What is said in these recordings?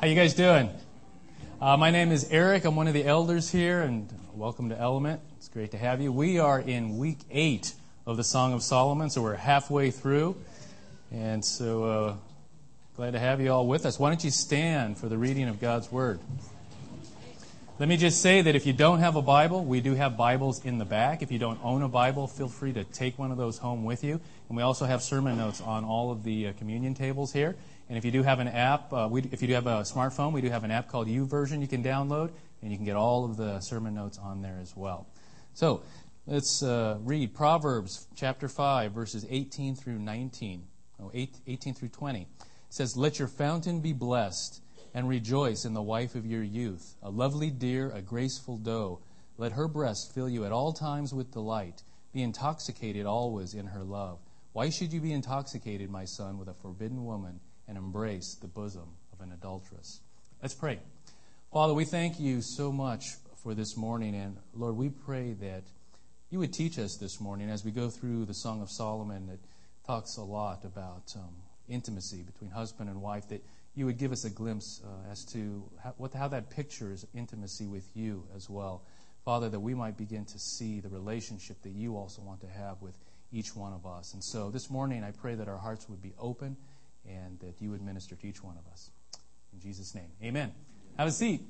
How you guys doing? Uh, my name is Eric. I'm one of the elders here, and welcome to Element. It's great to have you. We are in week eight of the Song of Solomon, so we're halfway through, and so uh, glad to have you all with us. Why don't you stand for the reading of God's Word? Let me just say that if you don't have a Bible, we do have Bibles in the back. If you don't own a Bible, feel free to take one of those home with you. And we also have sermon notes on all of the uh, communion tables here. And if you do have an app, uh, we, if you do have a smartphone, we do have an app called YouVersion you can download, and you can get all of the sermon notes on there as well. So let's uh, read Proverbs chapter 5, verses 18 through 19. Oh, 18 through 20. It says, Let your fountain be blessed, and rejoice in the wife of your youth, a lovely deer, a graceful doe. Let her breast fill you at all times with delight. Be intoxicated always in her love. Why should you be intoxicated, my son, with a forbidden woman? And embrace the bosom of an adulteress. Let's pray. Father, we thank you so much for this morning, and Lord, we pray that you would teach us this morning as we go through the Song of Solomon that talks a lot about um, intimacy between husband and wife, that you would give us a glimpse uh, as to how, what, how that pictures intimacy with you as well. Father, that we might begin to see the relationship that you also want to have with each one of us. And so this morning, I pray that our hearts would be open and that you would minister to each one of us. In Jesus' name, amen. Have a seat.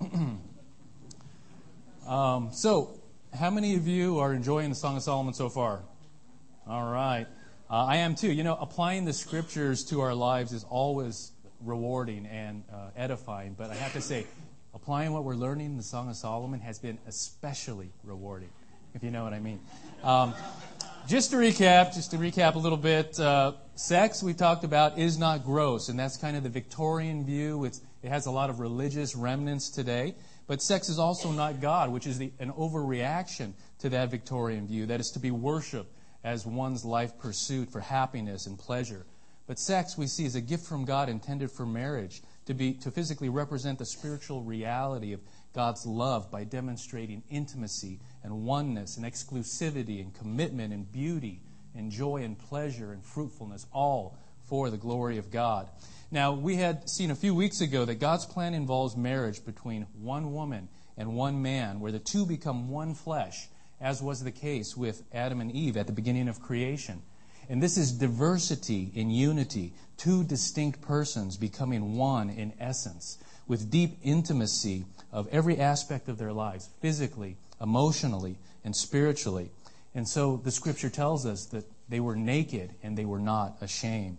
um, so, how many of you are enjoying the Song of Solomon so far? All right. Uh, I am too. You know, applying the scriptures to our lives is always rewarding and uh, edifying, but I have to say, applying what we're learning in the Song of Solomon has been especially rewarding, if you know what I mean. Um, just to recap, just to recap a little bit, uh, sex we talked about is not gross, and that's kind of the Victorian view. It's, it has a lot of religious remnants today. But sex is also not God, which is the, an overreaction to that Victorian view, that is to be worshiped as one's life pursuit for happiness and pleasure. But sex we see as a gift from God intended for marriage, to be to physically represent the spiritual reality of God's love by demonstrating intimacy and oneness and exclusivity and commitment and beauty and joy and pleasure and fruitfulness, all for the glory of God. Now, we had seen a few weeks ago that God's plan involves marriage between one woman and one man, where the two become one flesh, as was the case with Adam and Eve at the beginning of creation. And this is diversity in unity, two distinct persons becoming one in essence with deep intimacy of every aspect of their lives, physically, emotionally, and spiritually. And so the scripture tells us that they were naked and they were not ashamed.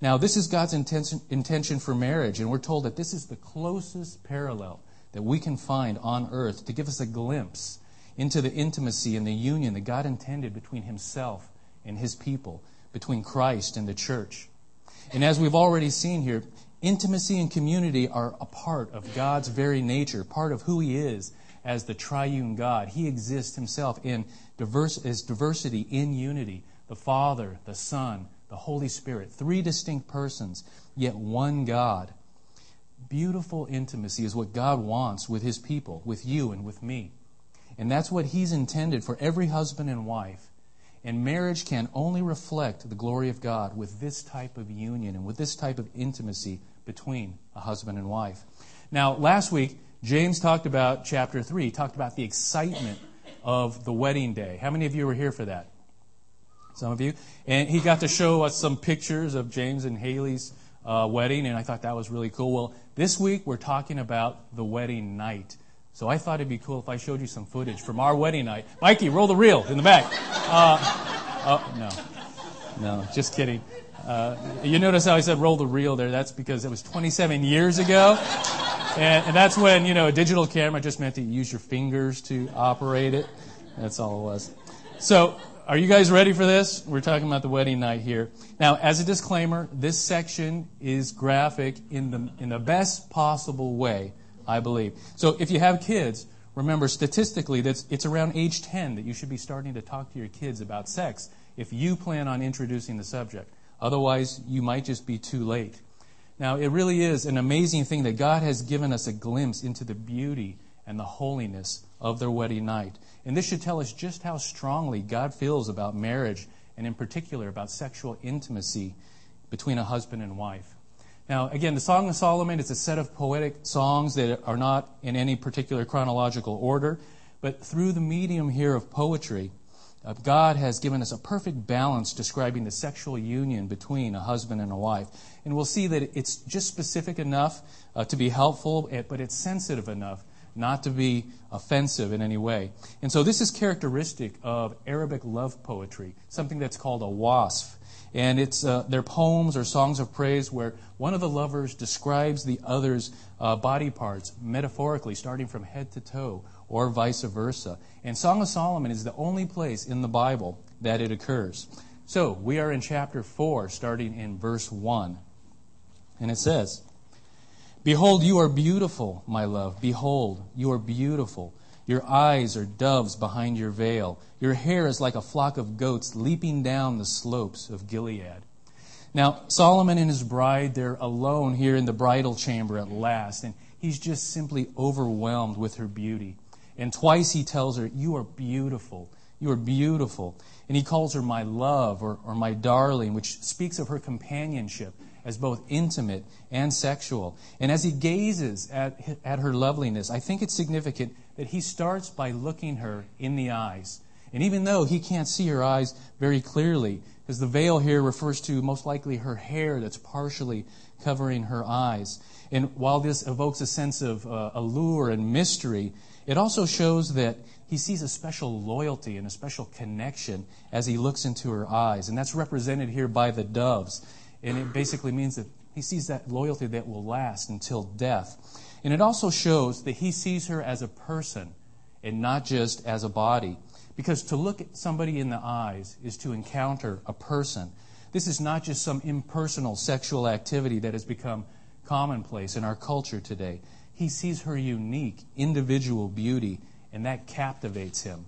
Now, this is God's intention, intention for marriage, and we're told that this is the closest parallel that we can find on earth to give us a glimpse into the intimacy and the union that God intended between Himself and His people, between Christ and the church. And as we've already seen here, Intimacy and community are a part of God's very nature, part of who He is as the triune God. He exists Himself in diverse, as diversity in unity. The Father, the Son, the Holy Spirit, three distinct persons, yet one God. Beautiful intimacy is what God wants with His people, with you and with me. And that's what He's intended for every husband and wife. And marriage can only reflect the glory of God with this type of union and with this type of intimacy between a husband and wife. Now, last week, James talked about chapter 3. He talked about the excitement of the wedding day. How many of you were here for that? Some of you. And he got to show us some pictures of James and Haley's uh, wedding, and I thought that was really cool. Well, this week we're talking about the wedding night. So I thought it'd be cool if I showed you some footage from our wedding night. Mikey, roll the reel in the back. Uh, oh, no. No, just kidding. Uh, you notice how I said roll the reel there? That's because it was 27 years ago. And, and, that's when, you know, a digital camera just meant to use your fingers to operate it. That's all it was. So, are you guys ready for this? We're talking about the wedding night here. Now, as a disclaimer, this section is graphic in the, in the best possible way I believe. So if you have kids, remember statistically that it's around age 10 that you should be starting to talk to your kids about sex if you plan on introducing the subject. Otherwise, you might just be too late. Now, it really is an amazing thing that God has given us a glimpse into the beauty and the holiness of their wedding night. And this should tell us just how strongly God feels about marriage and, in particular, about sexual intimacy between a husband and wife. Now, again, the Song of Solomon is a set of poetic songs that are not in any particular chronological order, but through the medium here of poetry, uh, God has given us a perfect balance describing the sexual union between a husband and a wife. And we'll see that it's just specific enough uh, to be helpful, eh, but it's sensitive enough not to be offensive in any way. And so this is characteristic of Arabic love poetry, something that's called a wasf. And it's uh, their poems or songs of praise where one of the lovers describes the other's uh, body parts metaphorically, starting from head to toe, or vice versa. And Song of Solomon is the only place in the Bible that it occurs. So we are in chapter 4, starting in verse 1. And it says, Behold, you are beautiful, my love. Behold, you are beautiful. Your eyes are doves behind your veil. Your hair is like a flock of goats leaping down the slopes of Gilead. Now, Solomon and his bride, they're alone here in the bridal chamber at last, and he's just simply overwhelmed with her beauty. And twice he tells her, You are beautiful. You are beautiful. And he calls her my love or, or my darling, which speaks of her companionship as both intimate and sexual. And as he gazes at, at her loveliness, I think it's significant that he starts by looking her in the eyes. And even though he can't see her eyes very clearly, because the veil here refers to most likely her hair that's partially covering her eyes. And while this evokes a sense of uh, allure and mystery, it also shows that he sees a special loyalty and a special connection as he looks into her eyes. And that's represented here by the doves. And it basically means that he sees that loyalty that will last until death. And it also shows that he sees her as a person and not just as a body. Because to look at somebody in the eyes is to encounter a person. This is not just some impersonal sexual activity that has become commonplace in our culture today. He sees her unique, individual beauty, and that captivates him.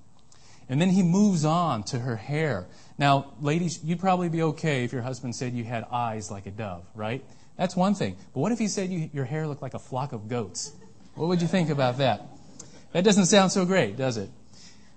And then he moves on to her hair. Now, ladies, you'd probably be okay if your husband said you had eyes like a dove, right? That's one thing. But what if he said you, your hair looked like a flock of goats? What would you think about that? That doesn't sound so great, does it?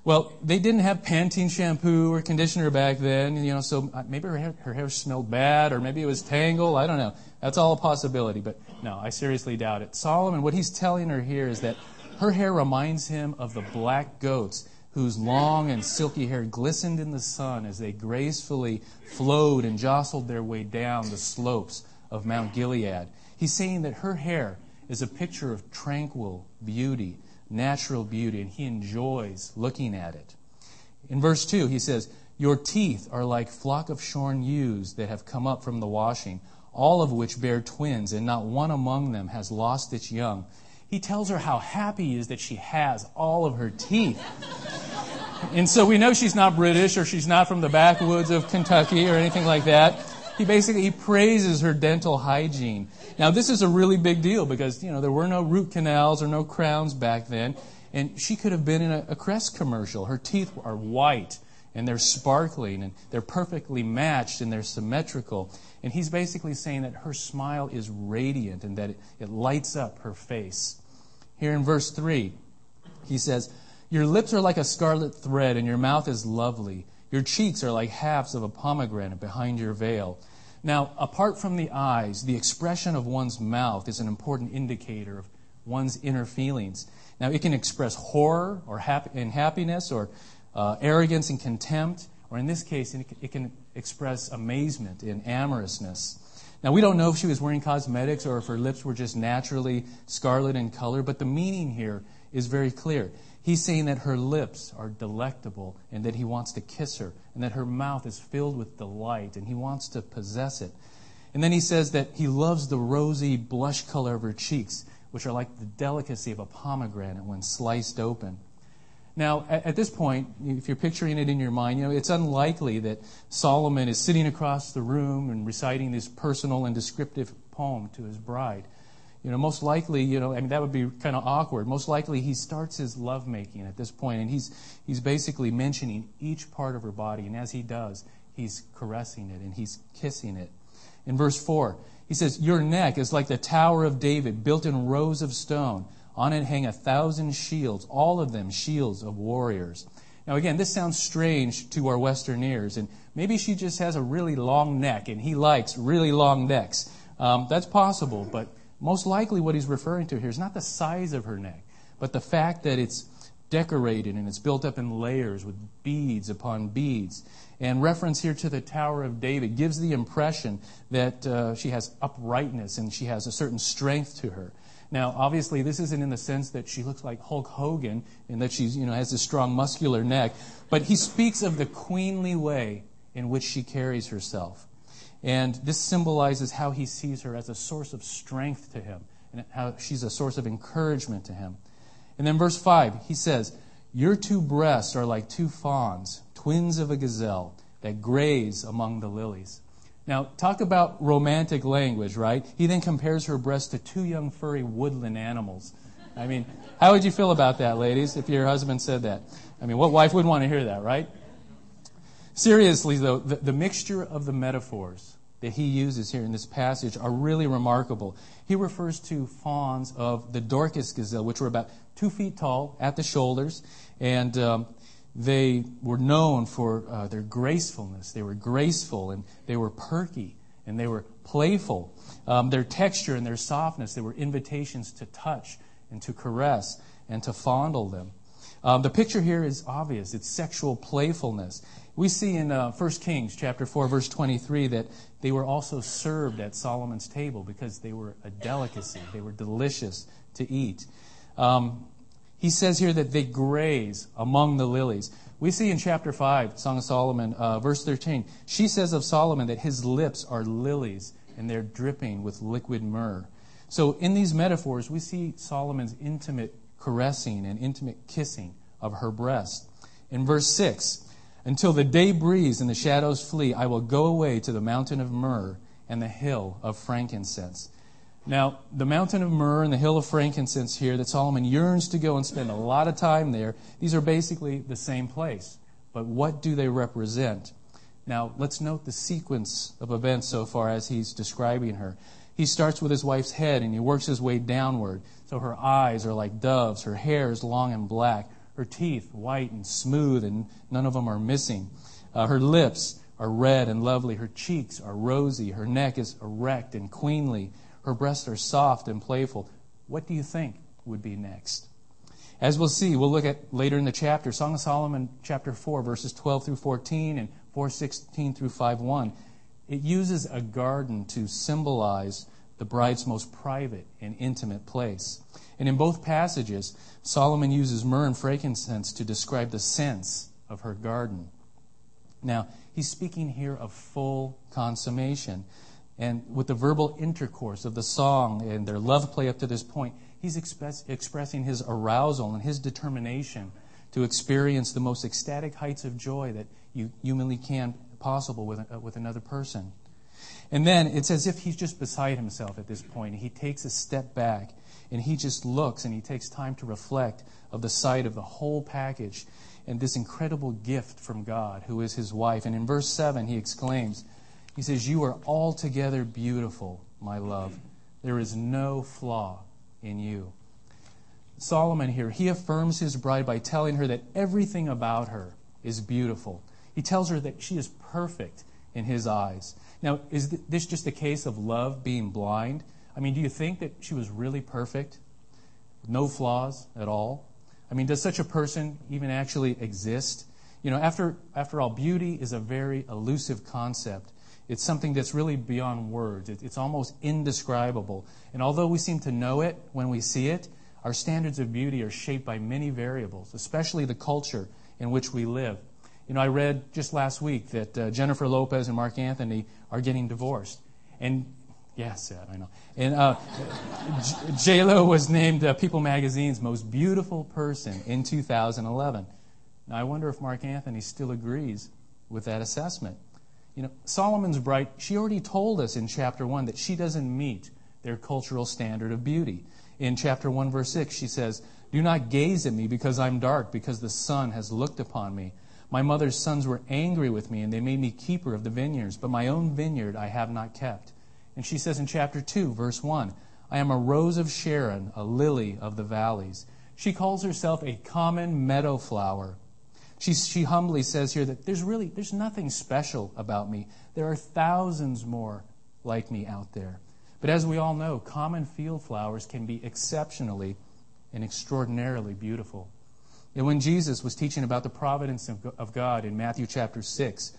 Well, they didn't have Pantene shampoo or conditioner back then, you know, so uh, maybe her hair, her hair smelled bad or maybe it was tangled. I don't know. That's all a possibility, but no, I seriously doubt it. Solomon, what he's telling her here is that her hair reminds him of the black goats whose long and silky hair glistened in the sun as they gracefully flowed and jostled their way down the slopes of Mount Gilead. He's saying that her hair is a picture of tranquil beauty, natural beauty, and he enjoys looking at it. In verse 2, he says, Your teeth are like flock of shorn ewes that have come up from the washing, all of which bear twins, and not one among them has lost its young. He tells her how happy he is that she has all of her teeth. And so we know she's not British or she's not from the backwoods of Kentucky or anything like that. He basically he praises her dental hygiene. Now this is a really big deal because you know there were no root canals or no crowns back then, and she could have been in a, a Crest commercial. Her teeth are white and they're sparkling and they're perfectly matched and they're symmetrical. And he's basically saying that her smile is radiant and that it, it lights up her face. Here in verse 3, he says, Your lips are like a scarlet thread, and your mouth is lovely. Your cheeks are like halves of a pomegranate behind your veil. Now, apart from the eyes, the expression of one's mouth is an important indicator of one's inner feelings. Now, it can express horror or happy, and happiness or uh, arrogance and contempt, or in this case, it can express amazement and amorousness. Now, we don't know if she was wearing cosmetics or if her lips were just naturally scarlet in color, but the meaning here is very clear. He's saying that her lips are delectable and that he wants to kiss her, and that her mouth is filled with delight and he wants to possess it. And then he says that he loves the rosy blush color of her cheeks, which are like the delicacy of a pomegranate when sliced open. Now, at, this point, if you're picturing it in your mind, you know, it's unlikely that Solomon is sitting across the room and reciting this personal and descriptive poem to his bride. You know, most likely, you know, I mean, that would be kind of awkward. Most likely, he starts his lovemaking at this point, and he's, he's basically mentioning each part of her body, and as he does, he's caressing it and he's kissing it. In verse 4, he says, Your neck is like the Tower of David, built in rows of stone. On it hang a thousand shields, all of them shields of warriors. Now, again, this sounds strange to our Western ears, and maybe she just has a really long neck, and he likes really long necks. Um, that's possible, but most likely what he's referring to here is not the size of her neck, but the fact that it's decorated and it's built up in layers with beads upon beads. And reference here to the Tower of David gives the impression that uh, she has uprightness and she has a certain strength to her. Now, obviously, this isn't in the sense that she looks like Hulk Hogan and that she you know, has a strong muscular neck, but he speaks of the queenly way in which she carries herself. And this symbolizes how he sees her as a source of strength to him and how she's a source of encouragement to him. And then verse 5, he says, Your two breasts are like two fawns, twins of a gazelle, that graze among the lilies. Now, talk about romantic language, right? He then compares her breasts to two young furry woodland animals. I mean, how would you feel about that, ladies, if your husband said that? I mean, what wife would want to hear that, right? Seriously, though, the, the mixture of the metaphors that he uses here in this passage are really remarkable. He refers to fawns of the Dorcas gazelle, which were about two feet tall at the shoulders, and um, they were known for uh, their gracefulness. They were graceful and they were perky and they were playful. Um, their texture and their softness, they were invitations to touch and to caress and to fondle them. Um, the picture here is obvious. It's sexual playfulness. We see in uh, 1 Kings chapter 4 verse 23 that they were also served at Solomon's table because they were a delicacy. They were delicious to eat. Um, he says here that they graze among the lilies. We see in chapter 5, Song of Solomon, uh, verse 13, she says of Solomon that his lips are lilies and they're dripping with liquid myrrh. So in these metaphors, we see Solomon's intimate caressing and intimate kissing of her breast. In verse 6, until the day breeze and the shadows flee, I will go away to the mountain of myrrh and the hill of frankincense. Now, the mountain of myrrh and the hill of frankincense here that Solomon yearns to go and spend a lot of time there, these are basically the same place. But what do they represent? Now, let's note the sequence of events so far as he's describing her. He starts with his wife's head and he works his way downward. So her eyes are like doves, her hair is long and black, her teeth white and smooth, and none of them are missing. Uh, her lips are red and lovely. Her cheeks are rosy. Her neck is erect and queenly. Her breasts are soft and playful. What do you think would be next? As we'll see, we'll look at later in the chapter, Song of Solomon, chapter 4, verses 12 through 14 and 416 through 5:1. It uses a garden to symbolize the bride's most private and intimate place. And in both passages, Solomon uses myrrh and frankincense to describe the sense of her garden. Now, he's speaking here of full consummation. And with the verbal intercourse of the song and their love play up to this point, he's express, expressing his arousal and his determination to experience the most ecstatic heights of joy that you humanly can possible with, uh, with another person. And then it's as if he's just beside himself at this point. He takes a step back and he just looks and he takes time to reflect of the sight of the whole package and this incredible gift from God, who is his wife. And in verse 7, he exclaims, He says, You are altogether beautiful, my love. There is no flaw in you. Solomon here, he affirms his bride by telling her that everything about her is beautiful. He tells her that she is perfect in his eyes. Now, is this just a case of love being blind? I mean, do you think that she was really perfect? No flaws at all? I mean, does such a person even actually exist? You know, after, after all, beauty is a very elusive concept. It's something that's really beyond words. It, it's almost indescribable. And although we seem to know it when we see it, our standards of beauty are shaped by many variables, especially the culture in which we live. You know, I read just last week that uh, Jennifer Lopez and Marc Anthony are getting divorced. And yeah, sad, I know. And uh, J Lo was named uh, People Magazine's most beautiful person in 2011. Now, I wonder if Marc Anthony still agrees with that assessment. You know, Solomon's bright. she already told us in chapter 1 that she doesn't meet their cultural standard of beauty. In chapter 1, verse 6, she says, Do not gaze at me because I'm dark, because the sun has looked upon me. My mother's sons were angry with me, and they made me keeper of the vineyards, but my own vineyard I have not kept. And she says in chapter 2, verse 1, I am a rose of Sharon, a lily of the valleys. She calls herself a common meadow flower. She, she humbly says here that there's really there's nothing special about me. There are thousands more like me out there. But as we all know, common field flowers can be exceptionally and extraordinarily beautiful. And when Jesus was teaching about the providence of God in Matthew chapter 6,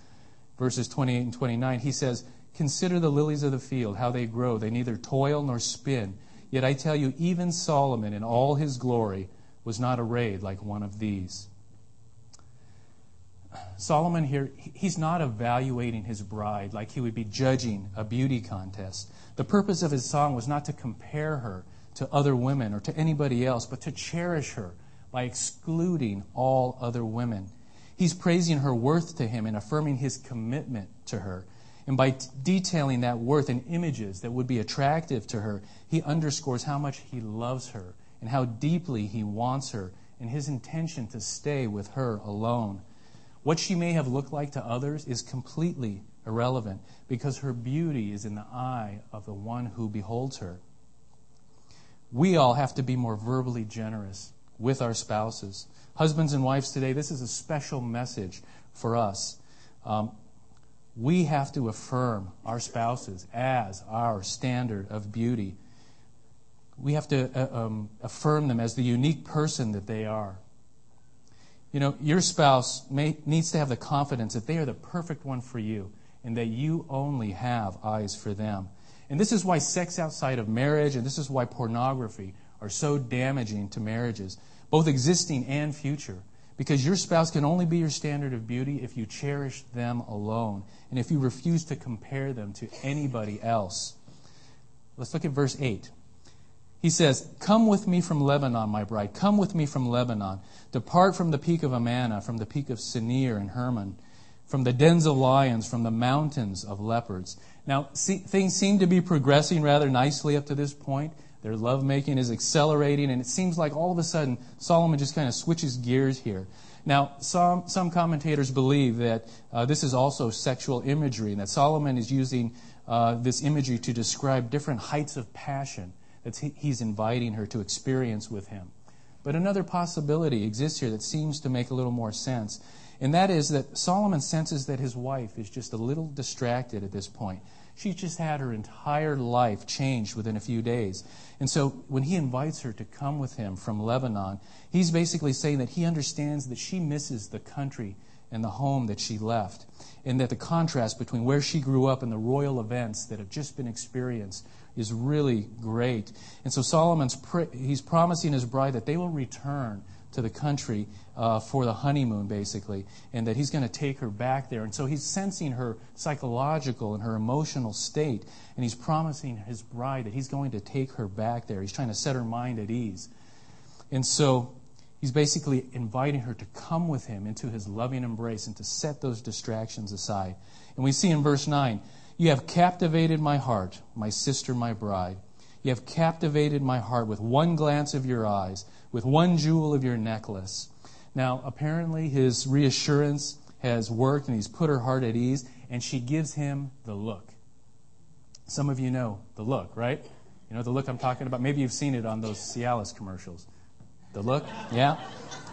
verses 28 and 29, he says, Consider the lilies of the field, how they grow. They neither toil nor spin. Yet I tell you, even Solomon in all his glory was not arrayed like one of these. Solomon here, he's not evaluating his bride like he would be judging a beauty contest. The purpose of his song was not to compare her to other women or to anybody else, but to cherish her by excluding all other women. He's praising her worth to him and affirming his commitment to her. And by t- detailing that worth in images that would be attractive to her, he underscores how much he loves her and how deeply he wants her and his intention to stay with her alone. What she may have looked like to others is completely irrelevant because her beauty is in the eye of the one who beholds her. We all have to be more verbally generous with our spouses. Husbands and wives today, this is a special message for us. Um, we have to affirm our spouses as our standard of beauty. We have to uh, um, affirm them as the unique person that they are. You know, your spouse may, needs to have the confidence that they are the perfect one for you and that you only have eyes for them. And this is why sex outside of marriage and this is why pornography are so damaging to marriages, both existing and future. Because your spouse can only be your standard of beauty if you cherish them alone and if you refuse to compare them to anybody else. Let's look at verse 8. He says, Come with me from Lebanon, my bride. Come with me from Lebanon. Depart from the peak of Amana, from the peak of Senir and Hermon, from the dens of lions, from the mountains of leopards. Now, see, things seem to be progressing rather nicely up to this point. Their lovemaking is accelerating, and it seems like all of a sudden Solomon just kind of switches gears here. Now, some, some commentators believe that uh, this is also sexual imagery, and that Solomon is using uh, this imagery to describe different heights of passion that he's inviting her to experience with him. But another possibility exists here that seems to make a little more sense, and that is that Solomon senses that his wife is just a little distracted at this point. She's just had her entire life changed within a few days. And so when he invites her to come with him from Lebanon, he's basically saying that he understands that she misses the country and the home that she left. And that the contrast between where she grew up and the royal events that have just been experienced is really great. And so Solomon's he's promising his bride that they will return to the country uh, for the honeymoon, basically, and that he's going to take her back there. And so he's sensing her psychological and her emotional state, and he's promising his bride that he's going to take her back there. He's trying to set her mind at ease. And so he's basically inviting her to come with him into his loving embrace and to set those distractions aside. And we see in verse 9, You have captivated my heart, my sister, my bride. You have captivated my heart with one glance of your eyes, with one jewel of your necklace. Now, apparently, his reassurance has worked and he's put her heart at ease, and she gives him the look. Some of you know the look, right? You know the look I'm talking about? Maybe you've seen it on those Cialis commercials. The look? Yeah?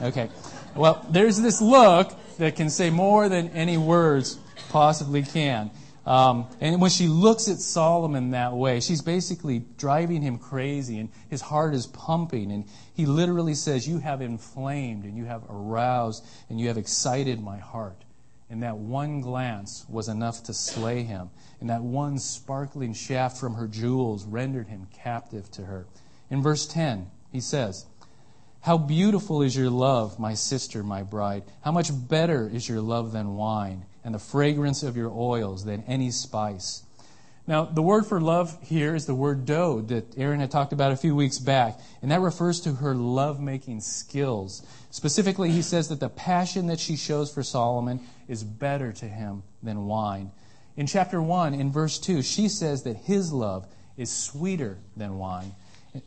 Okay. Well, there's this look that can say more than any words possibly can. Um, and when she looks at Solomon that way, she's basically driving him crazy, and his heart is pumping. And he literally says, You have inflamed, and you have aroused, and you have excited my heart. And that one glance was enough to slay him. And that one sparkling shaft from her jewels rendered him captive to her. In verse 10, he says, How beautiful is your love, my sister, my bride. How much better is your love than wine and the fragrance of your oils than any spice. Now, the word for love here is the word dode that Aaron had talked about a few weeks back, and that refers to her love-making skills. Specifically, he says that the passion that she shows for Solomon is better to him than wine. In chapter 1, in verse 2, she says that his love is sweeter than wine.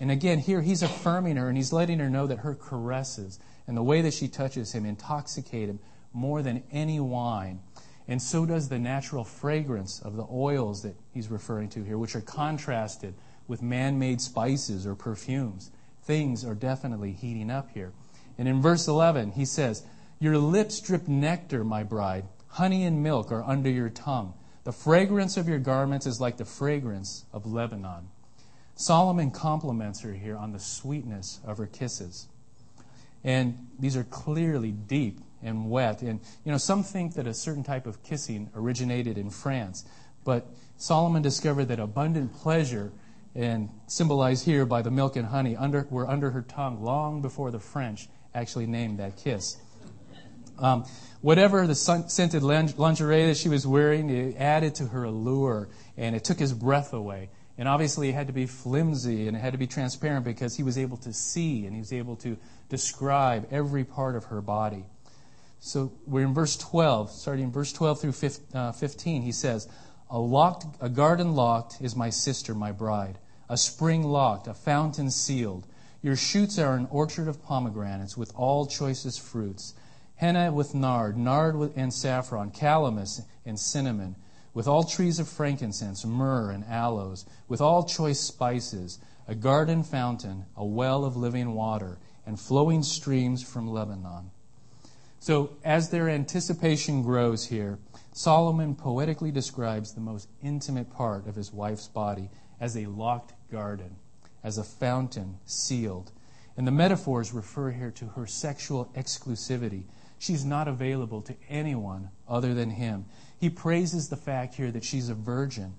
And again, here he's affirming her and he's letting her know that her caresses and the way that she touches him intoxicate him more than any wine. And so does the natural fragrance of the oils that he's referring to here, which are contrasted with man made spices or perfumes. Things are definitely heating up here. And in verse 11, he says, Your lips drip nectar, my bride. Honey and milk are under your tongue. The fragrance of your garments is like the fragrance of Lebanon. Solomon compliments her here on the sweetness of her kisses. And these are clearly deep and wet. And, you know, some think that a certain type of kissing originated in France. But Solomon discovered that abundant pleasure, and symbolized here by the milk and honey, under, were under her tongue long before the French actually named that kiss. Um, whatever the scented lingerie that she was wearing, it added to her allure, and it took his breath away. And obviously, it had to be flimsy and it had to be transparent because he was able to see and he was able to describe every part of her body. So we're in verse 12, starting in verse 12 through uh, 15. He says, a, locked, a garden locked is my sister, my bride, a spring locked, a fountain sealed. Your shoots are an orchard of pomegranates with all choicest fruits henna with nard, nard and saffron, calamus and cinnamon, with all trees of frankincense, myrrh and aloes, with all choice spices, a garden fountain, a well of living water, and flowing streams from Lebanon. So, as their anticipation grows here, Solomon poetically describes the most intimate part of his wife's body as a locked garden, as a fountain sealed. And the metaphors refer here to her sexual exclusivity She's not available to anyone other than him. He praises the fact here that she's a virgin.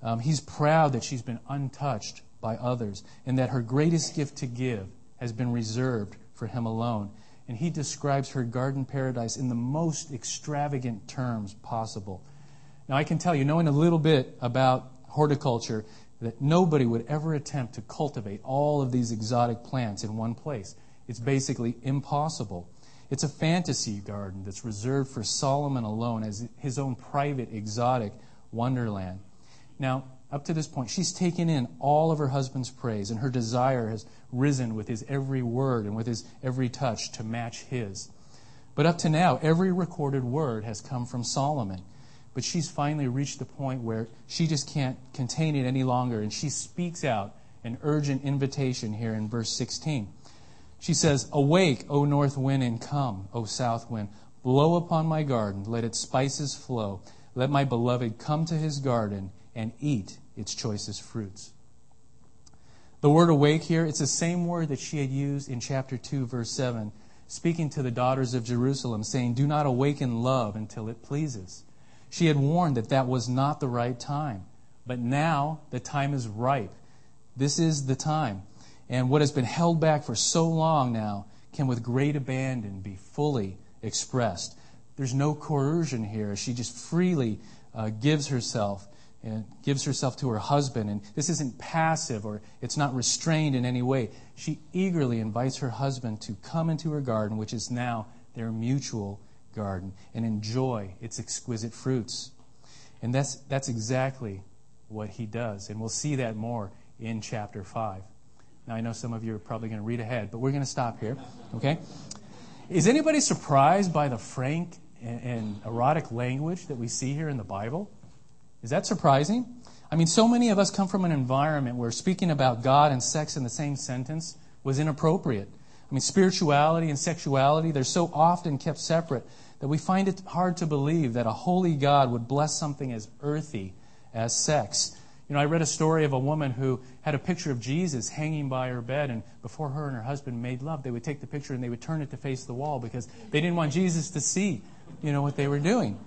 Um, he's proud that she's been untouched by others and that her greatest gift to give has been reserved for him alone. And he describes her garden paradise in the most extravagant terms possible. Now, I can tell you, knowing a little bit about horticulture, that nobody would ever attempt to cultivate all of these exotic plants in one place. It's basically impossible. It's a fantasy garden that's reserved for Solomon alone as his own private, exotic wonderland. Now, up to this point, she's taken in all of her husband's praise, and her desire has risen with his every word and with his every touch to match his. But up to now, every recorded word has come from Solomon. But she's finally reached the point where she just can't contain it any longer, and she speaks out an urgent invitation here in verse 16. She says, Awake, O north wind, and come, O south wind. Blow upon my garden, let its spices flow. Let my beloved come to his garden and eat its choicest fruits. The word awake here, it's the same word that she had used in chapter 2, verse 7, speaking to the daughters of Jerusalem, saying, Do not awaken love until it pleases. She had warned that that was not the right time. But now the time is ripe. This is the time. And what has been held back for so long now can, with great abandon, be fully expressed. There's no coercion here. She just freely uh, gives herself gives herself to her husband. And this isn't passive or it's not restrained in any way. She eagerly invites her husband to come into her garden, which is now their mutual garden, and enjoy its exquisite fruits. And that's, that's exactly what he does. And we'll see that more in chapter 5. Now, I know some of you are probably going to read ahead, but we're going to stop here, okay? Is anybody surprised by the frank and, and erotic language that we see here in the Bible? Is that surprising? I mean, so many of us come from an environment where speaking about God and sex in the same sentence was inappropriate. I mean, spirituality and sexuality, they're so often kept separate that we find it hard to believe that a holy God would bless something as earthy as sex. You know, I read a story of a woman who had a picture of Jesus hanging by her bed, and before her and her husband made love, they would take the picture and they would turn it to face the wall because they didn't want Jesus to see, you know, what they were doing.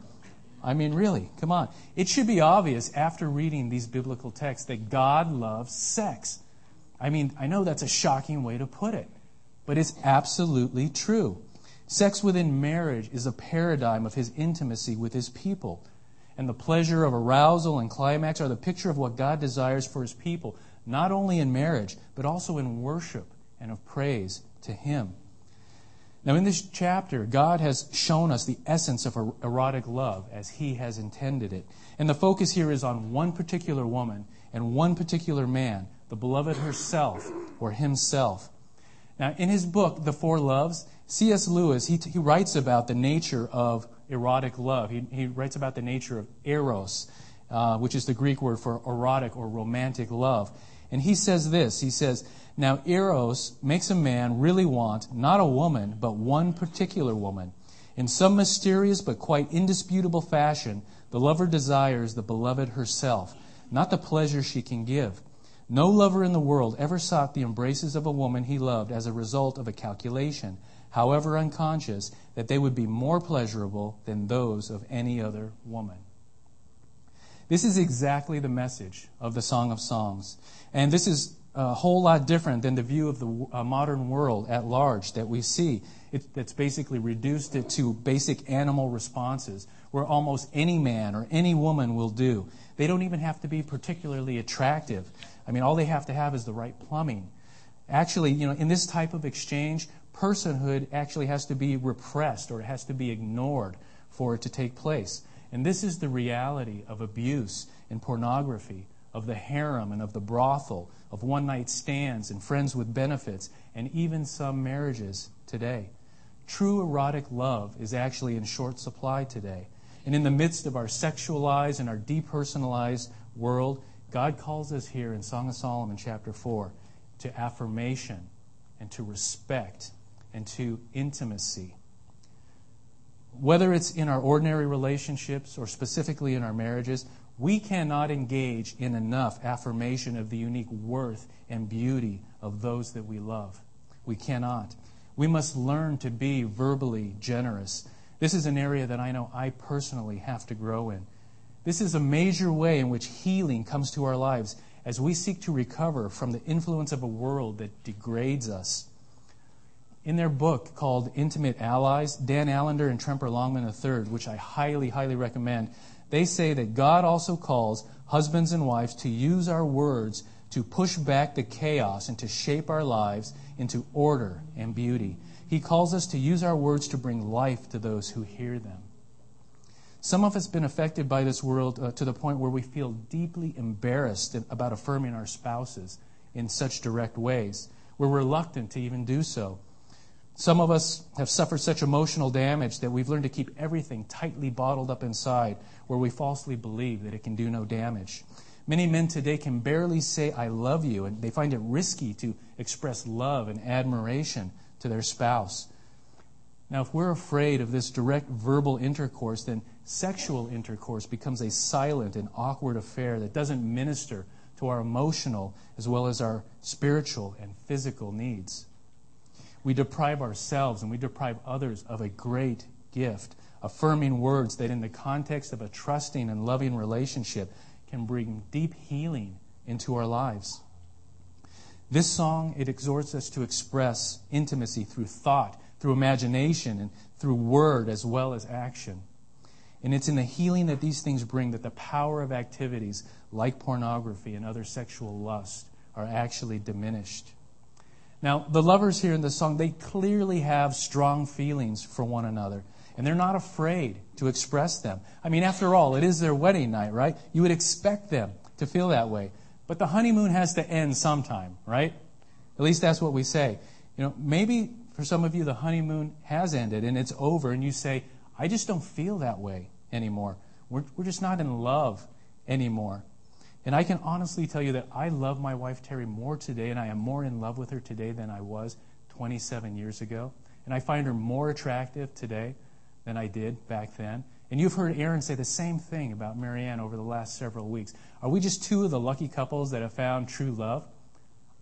I mean, really, come on. It should be obvious after reading these biblical texts that God loves sex. I mean, I know that's a shocking way to put it, but it's absolutely true. Sex within marriage is a paradigm of his intimacy with his people and the pleasure of arousal and climax are the picture of what God desires for his people, not only in marriage, but also in worship and of praise to him. Now, in this chapter, God has shown us the essence of erotic love as He has intended it. And the focus here is on one particular woman and one particular man, the beloved herself or himself. Now, in his book, The Four Loves, C.S. Lewis, he, he writes about the nature of erotic love. He, he writes about the nature of eros, uh, which is the Greek word for erotic or romantic love. And he says this He says, Now, eros makes a man really want not a woman, but one particular woman. In some mysterious but quite indisputable fashion, the lover desires the beloved herself, not the pleasure she can give. No lover in the world ever sought the embraces of a woman he loved as a result of a calculation, however unconscious, that they would be more pleasurable than those of any other woman. This is exactly the message of the Song of Songs. And this is a whole lot different than the view of the uh, modern world at large that we see. It, that's basically reduced it to basic animal responses, where almost any man or any woman will do. They don't even have to be particularly attractive. I mean, all they have to have is the right plumbing. Actually, you know, in this type of exchange, personhood actually has to be repressed or it has to be ignored for it to take place. And this is the reality of abuse and pornography, of the harem and of the brothel, of one night stands and friends with benefits, and even some marriages today. True erotic love is actually in short supply today. And in the midst of our sexualized and our depersonalized world, God calls us here in Song of Solomon, chapter 4, to affirmation and to respect and to intimacy. Whether it's in our ordinary relationships or specifically in our marriages, we cannot engage in enough affirmation of the unique worth and beauty of those that we love. We cannot. We must learn to be verbally generous. This is an area that I know I personally have to grow in. This is a major way in which healing comes to our lives as we seek to recover from the influence of a world that degrades us. In their book called Intimate Allies, Dan Allender and Tremper Longman III, which I highly, highly recommend, they say that God also calls husbands and wives to use our words to push back the chaos and to shape our lives into order and beauty. He calls us to use our words to bring life to those who hear them. Some of us have been affected by this world uh, to the point where we feel deeply embarrassed about affirming our spouses in such direct ways. We're reluctant to even do so. Some of us have suffered such emotional damage that we've learned to keep everything tightly bottled up inside where we falsely believe that it can do no damage. Many men today can barely say, I love you, and they find it risky to express love and admiration to their spouse. Now, if we're afraid of this direct verbal intercourse, then sexual intercourse becomes a silent and awkward affair that doesn't minister to our emotional as well as our spiritual and physical needs we deprive ourselves and we deprive others of a great gift, affirming words that, in the context of a trusting and loving relationship, can bring deep healing into our lives. This song, it exhorts us to express intimacy through thought, through imagination, and through word as well as action. And it's in the healing that these things bring that the power of activities like pornography and other sexual lust are actually diminished. Now, the lovers here in the song, they clearly have strong feelings for one another, and they're not afraid to express them. I mean, after all, it is their wedding night, right? You would expect them to feel that way. But the honeymoon has to end sometime, right? At least that's what we say. You know, maybe for some of you, the honeymoon has ended and it's over, and you say, I just don't feel that way anymore. We're, we're just not in love anymore. And I can honestly tell you that I love my wife Terry more today, and I am more in love with her today than I was 27 years ago. And I find her more attractive today than I did back then. And you've heard Aaron say the same thing about Marianne over the last several weeks. Are we just two of the lucky couples that have found true love?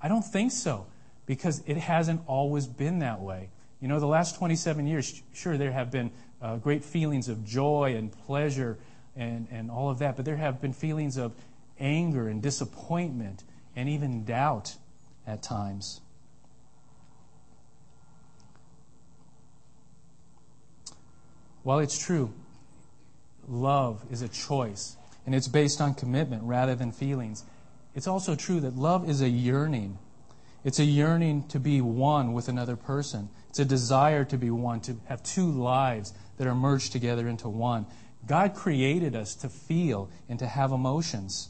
I don't think so, because it hasn't always been that way. You know, the last 27 years, sure, there have been uh, great feelings of joy and pleasure and, and all of that, but there have been feelings of anger and disappointment and even doubt at times. While it's true, love is a choice and it's based on commitment rather than feelings. It's also true that love is a yearning. It's a yearning to be one with another person. It's a desire to be one, to have two lives that are merged together into one. God created us to feel and to have emotions.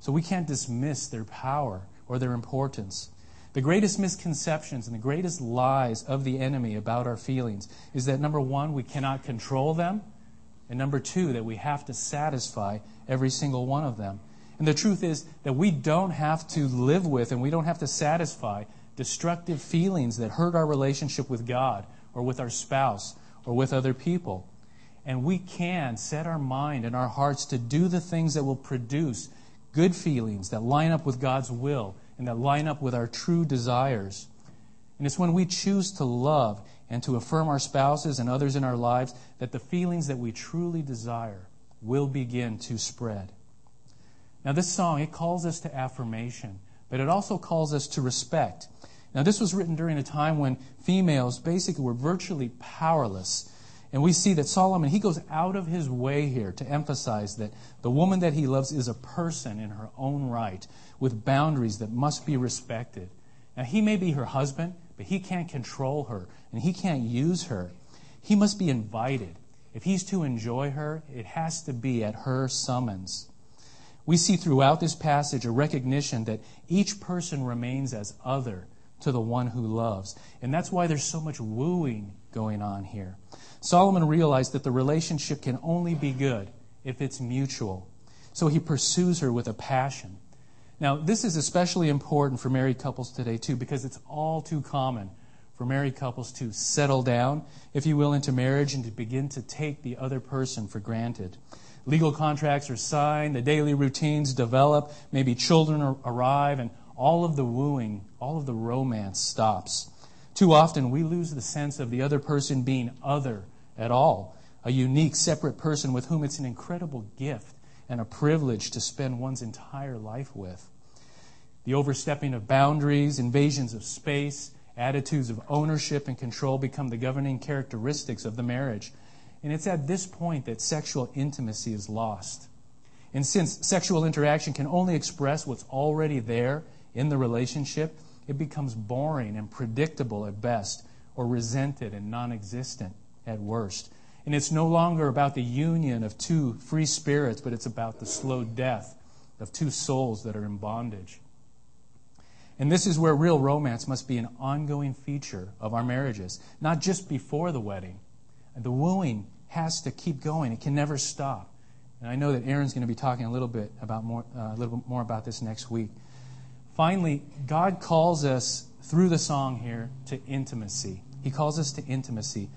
So we can't dismiss their power or their importance. The greatest misconceptions and the greatest lies of the enemy about our feelings is that number one, we cannot control them, and number two, that we have to satisfy every single one of them. And the truth is that we don't have to live with and we don't have to satisfy destructive feelings that hurt our relationship with God or with our spouse or with other people. And we can set our mind and our hearts to do the things that will produce good feelings that line up with God's will and that line up with our true desires. And it's when we choose to love and to affirm our spouses and others in our lives that the feelings that we truly desire will begin to spread. Now, this song, it calls us to affirmation, but it also calls us to respect. Now, this was written during a time when females basically were virtually powerless. And we see that Solomon, he goes out of his way here to emphasize that the woman that he loves is a person in her own right with boundaries that must be respected. Now, he may be her husband, but he can't control her and he can't use her. He must be invited. If he's to enjoy her, it has to be at her summons. We see throughout this passage a recognition that each person remains as other to the one who loves. And that's why there's so much wooing going on here. Solomon realized that the relationship can only be good if it's mutual. So he pursues her with a passion. Now, this is especially important for married couples today, too, because it's all too common for married couples to settle down, if you will, into marriage and to begin to take the other person for granted. Legal contracts are signed, the daily routines develop, maybe children arrive, and all of the wooing, all of the romance stops. Too often, we lose the sense of the other person being other at all, a unique, separate person with whom it's an incredible gift and a privilege to spend one's entire life with. The overstepping of boundaries, invasions of space, attitudes of ownership and control become the governing characteristics of the marriage. And it's at this point that sexual intimacy is lost. And since sexual interaction can only express what's already there in the relationship, it becomes boring and predictable at best, or resented and non existent at worst. And it's no longer about the union of two free spirits, but it's about the slow death of two souls that are in bondage. And this is where real romance must be an ongoing feature of our marriages, not just before the wedding. The wooing has to keep going, it can never stop. And I know that Aaron's going to be talking a little bit about more, uh, a little bit more about this next week. Finally, God calls us through the song here to intimacy. He calls us to intimacy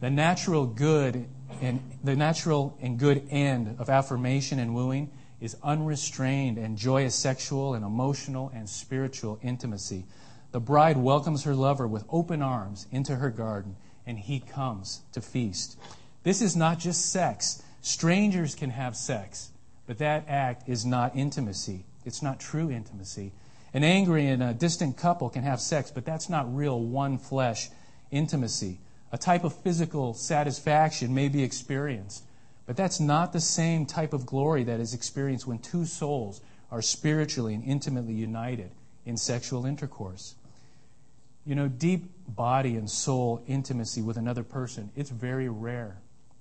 the natural good and the natural and good end of affirmation and wooing is unrestrained and joyous sexual and emotional and spiritual intimacy. The bride welcomes her lover with open arms into her garden, and he comes to feast. This is not just sex. Strangers can have sex, but that act is not intimacy. It's not true intimacy. An angry and a distant couple can have sex, but that's not real one flesh intimacy. A type of physical satisfaction may be experienced, but that's not the same type of glory that is experienced when two souls are spiritually and intimately united in sexual intercourse. You know, deep body and soul intimacy with another person, it's very rare.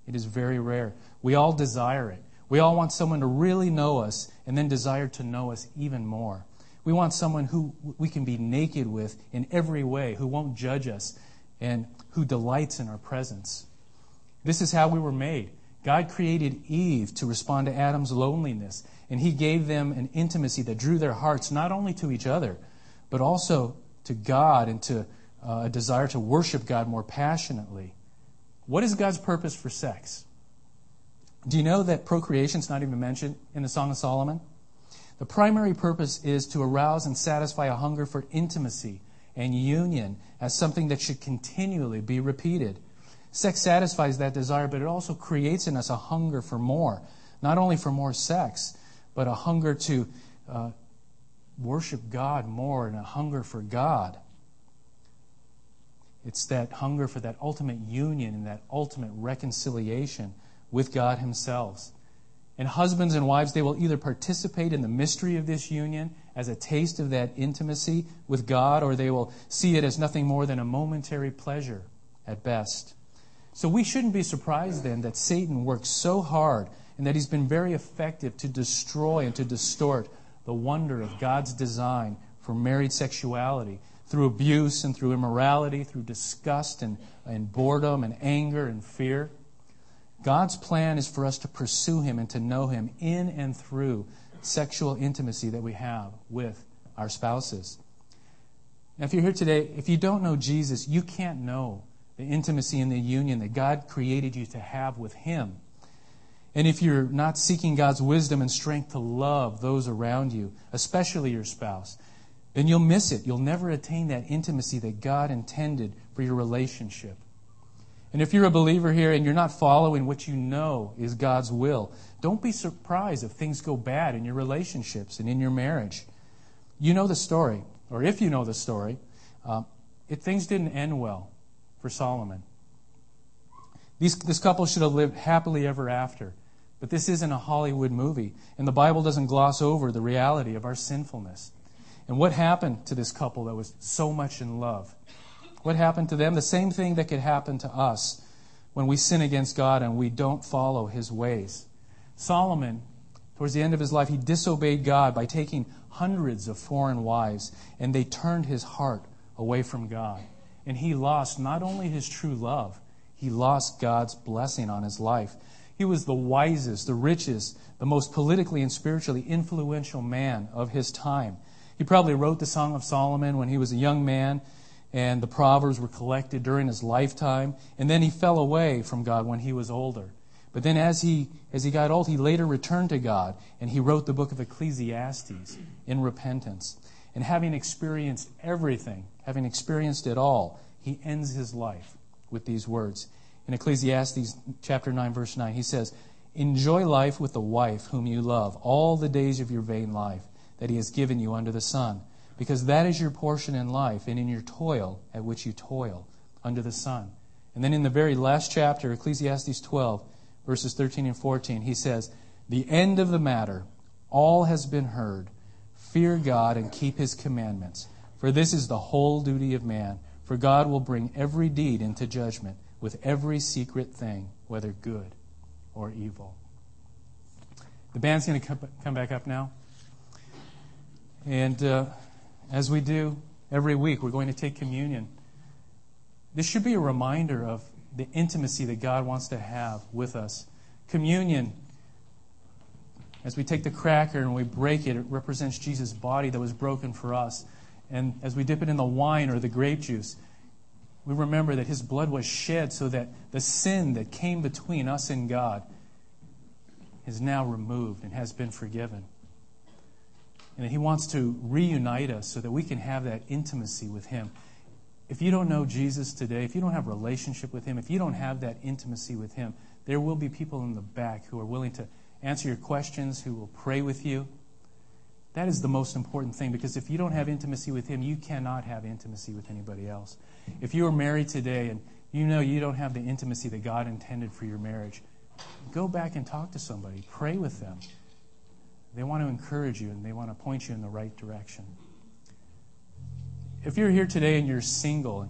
It is very rare. We all desire it. We all want someone to really know us and then desire to know us even more. We want someone who we can be naked with in every way, who won't judge us and who delights in our presence. This is how we were made. God created Eve to respond to Adam's loneliness, and he gave them an intimacy that drew their hearts not only to each other, but also to God and to uh, a desire to worship God more passionately. What is God's purpose for sex? Do you know that procreation is not even mentioned in the Song of Solomon? The primary purpose is to arouse and satisfy a hunger for intimacy and union as something that should continually be repeated. Sex satisfies that desire, but it also creates in us a hunger for more. Not only for more sex, but a hunger to uh, worship God more and a hunger for God. It's that hunger for that ultimate union and that ultimate reconciliation with God Himself. And husbands and wives, they will either participate in the mystery of this union as a taste of that intimacy with God, or they will see it as nothing more than a momentary pleasure at best. So we shouldn't be surprised then that Satan works so hard and that he's been very effective to destroy and to distort the wonder of God's design for married sexuality through abuse and through immorality, through disgust and, and boredom and anger and fear. God's plan is for us to pursue Him and to know Him in and through sexual intimacy that we have with our spouses. Now, if you're here today, if you don't know Jesus, you can't know the intimacy and the union that God created you to have with Him. And if you're not seeking God's wisdom and strength to love those around you, especially your spouse, then you'll miss it. You'll never attain that intimacy that God intended for your relationship. And if you're a believer here and you're not following what you know is God's will, don't be surprised if things go bad in your relationships and in your marriage. You know the story, or if you know the story, uh, it, things didn't end well for Solomon. These, this couple should have lived happily ever after. But this isn't a Hollywood movie, and the Bible doesn't gloss over the reality of our sinfulness. And what happened to this couple that was so much in love? What happened to them? The same thing that could happen to us when we sin against God and we don't follow his ways. Solomon, towards the end of his life, he disobeyed God by taking hundreds of foreign wives, and they turned his heart away from God. And he lost not only his true love, he lost God's blessing on his life. He was the wisest, the richest, the most politically and spiritually influential man of his time. He probably wrote the Song of Solomon when he was a young man and the Proverbs were collected during his lifetime. And then he fell away from God when he was older. But then as he, as he got old, he later returned to God and he wrote the book of Ecclesiastes in repentance. And having experienced everything, having experienced it all, he ends his life with these words. In Ecclesiastes chapter 9, verse 9, he says, Enjoy life with the wife whom you love all the days of your vain life that he has given you under the sun because that is your portion in life and in your toil at which you toil under the sun. And then in the very last chapter, Ecclesiastes 12, verses 13 and 14, he says, The end of the matter, all has been heard. Fear God and keep his commandments, for this is the whole duty of man. For God will bring every deed into judgment with every secret thing, whether good or evil. The band's going to come back up now. And. Uh, as we do every week, we're going to take communion. This should be a reminder of the intimacy that God wants to have with us. Communion, as we take the cracker and we break it, it represents Jesus' body that was broken for us. And as we dip it in the wine or the grape juice, we remember that his blood was shed so that the sin that came between us and God is now removed and has been forgiven. And He wants to reunite us so that we can have that intimacy with Him. If you don't know Jesus today, if you don't have a relationship with Him, if you don't have that intimacy with Him, there will be people in the back who are willing to answer your questions, who will pray with you. That is the most important thing because if you don't have intimacy with Him, you cannot have intimacy with anybody else. If you are married today and you know you don't have the intimacy that God intended for your marriage, go back and talk to somebody, pray with them. They want to encourage you and they want to point you in the right direction. If you're here today and you're single,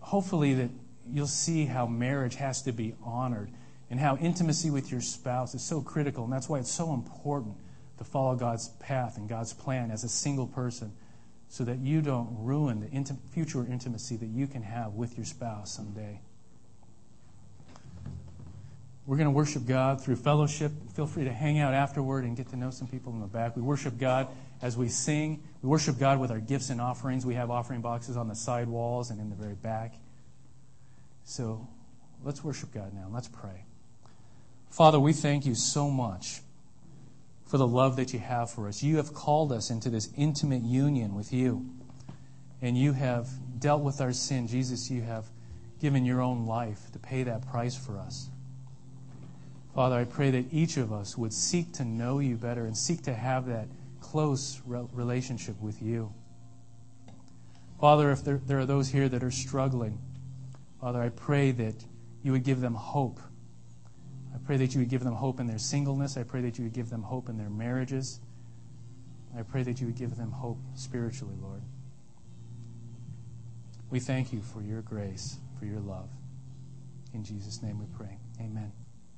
hopefully that you'll see how marriage has to be honored and how intimacy with your spouse is so critical. And that's why it's so important to follow God's path and God's plan as a single person so that you don't ruin the future intimacy that you can have with your spouse someday. We're going to worship God through fellowship. Feel free to hang out afterward and get to know some people in the back. We worship God as we sing. We worship God with our gifts and offerings. We have offering boxes on the side walls and in the very back. So let's worship God now. Let's pray. Father, we thank you so much for the love that you have for us. You have called us into this intimate union with you, and you have dealt with our sin. Jesus, you have given your own life to pay that price for us. Father, I pray that each of us would seek to know you better and seek to have that close relationship with you. Father, if there, there are those here that are struggling, Father, I pray that you would give them hope. I pray that you would give them hope in their singleness. I pray that you would give them hope in their marriages. I pray that you would give them hope spiritually, Lord. We thank you for your grace, for your love. In Jesus' name we pray. Amen.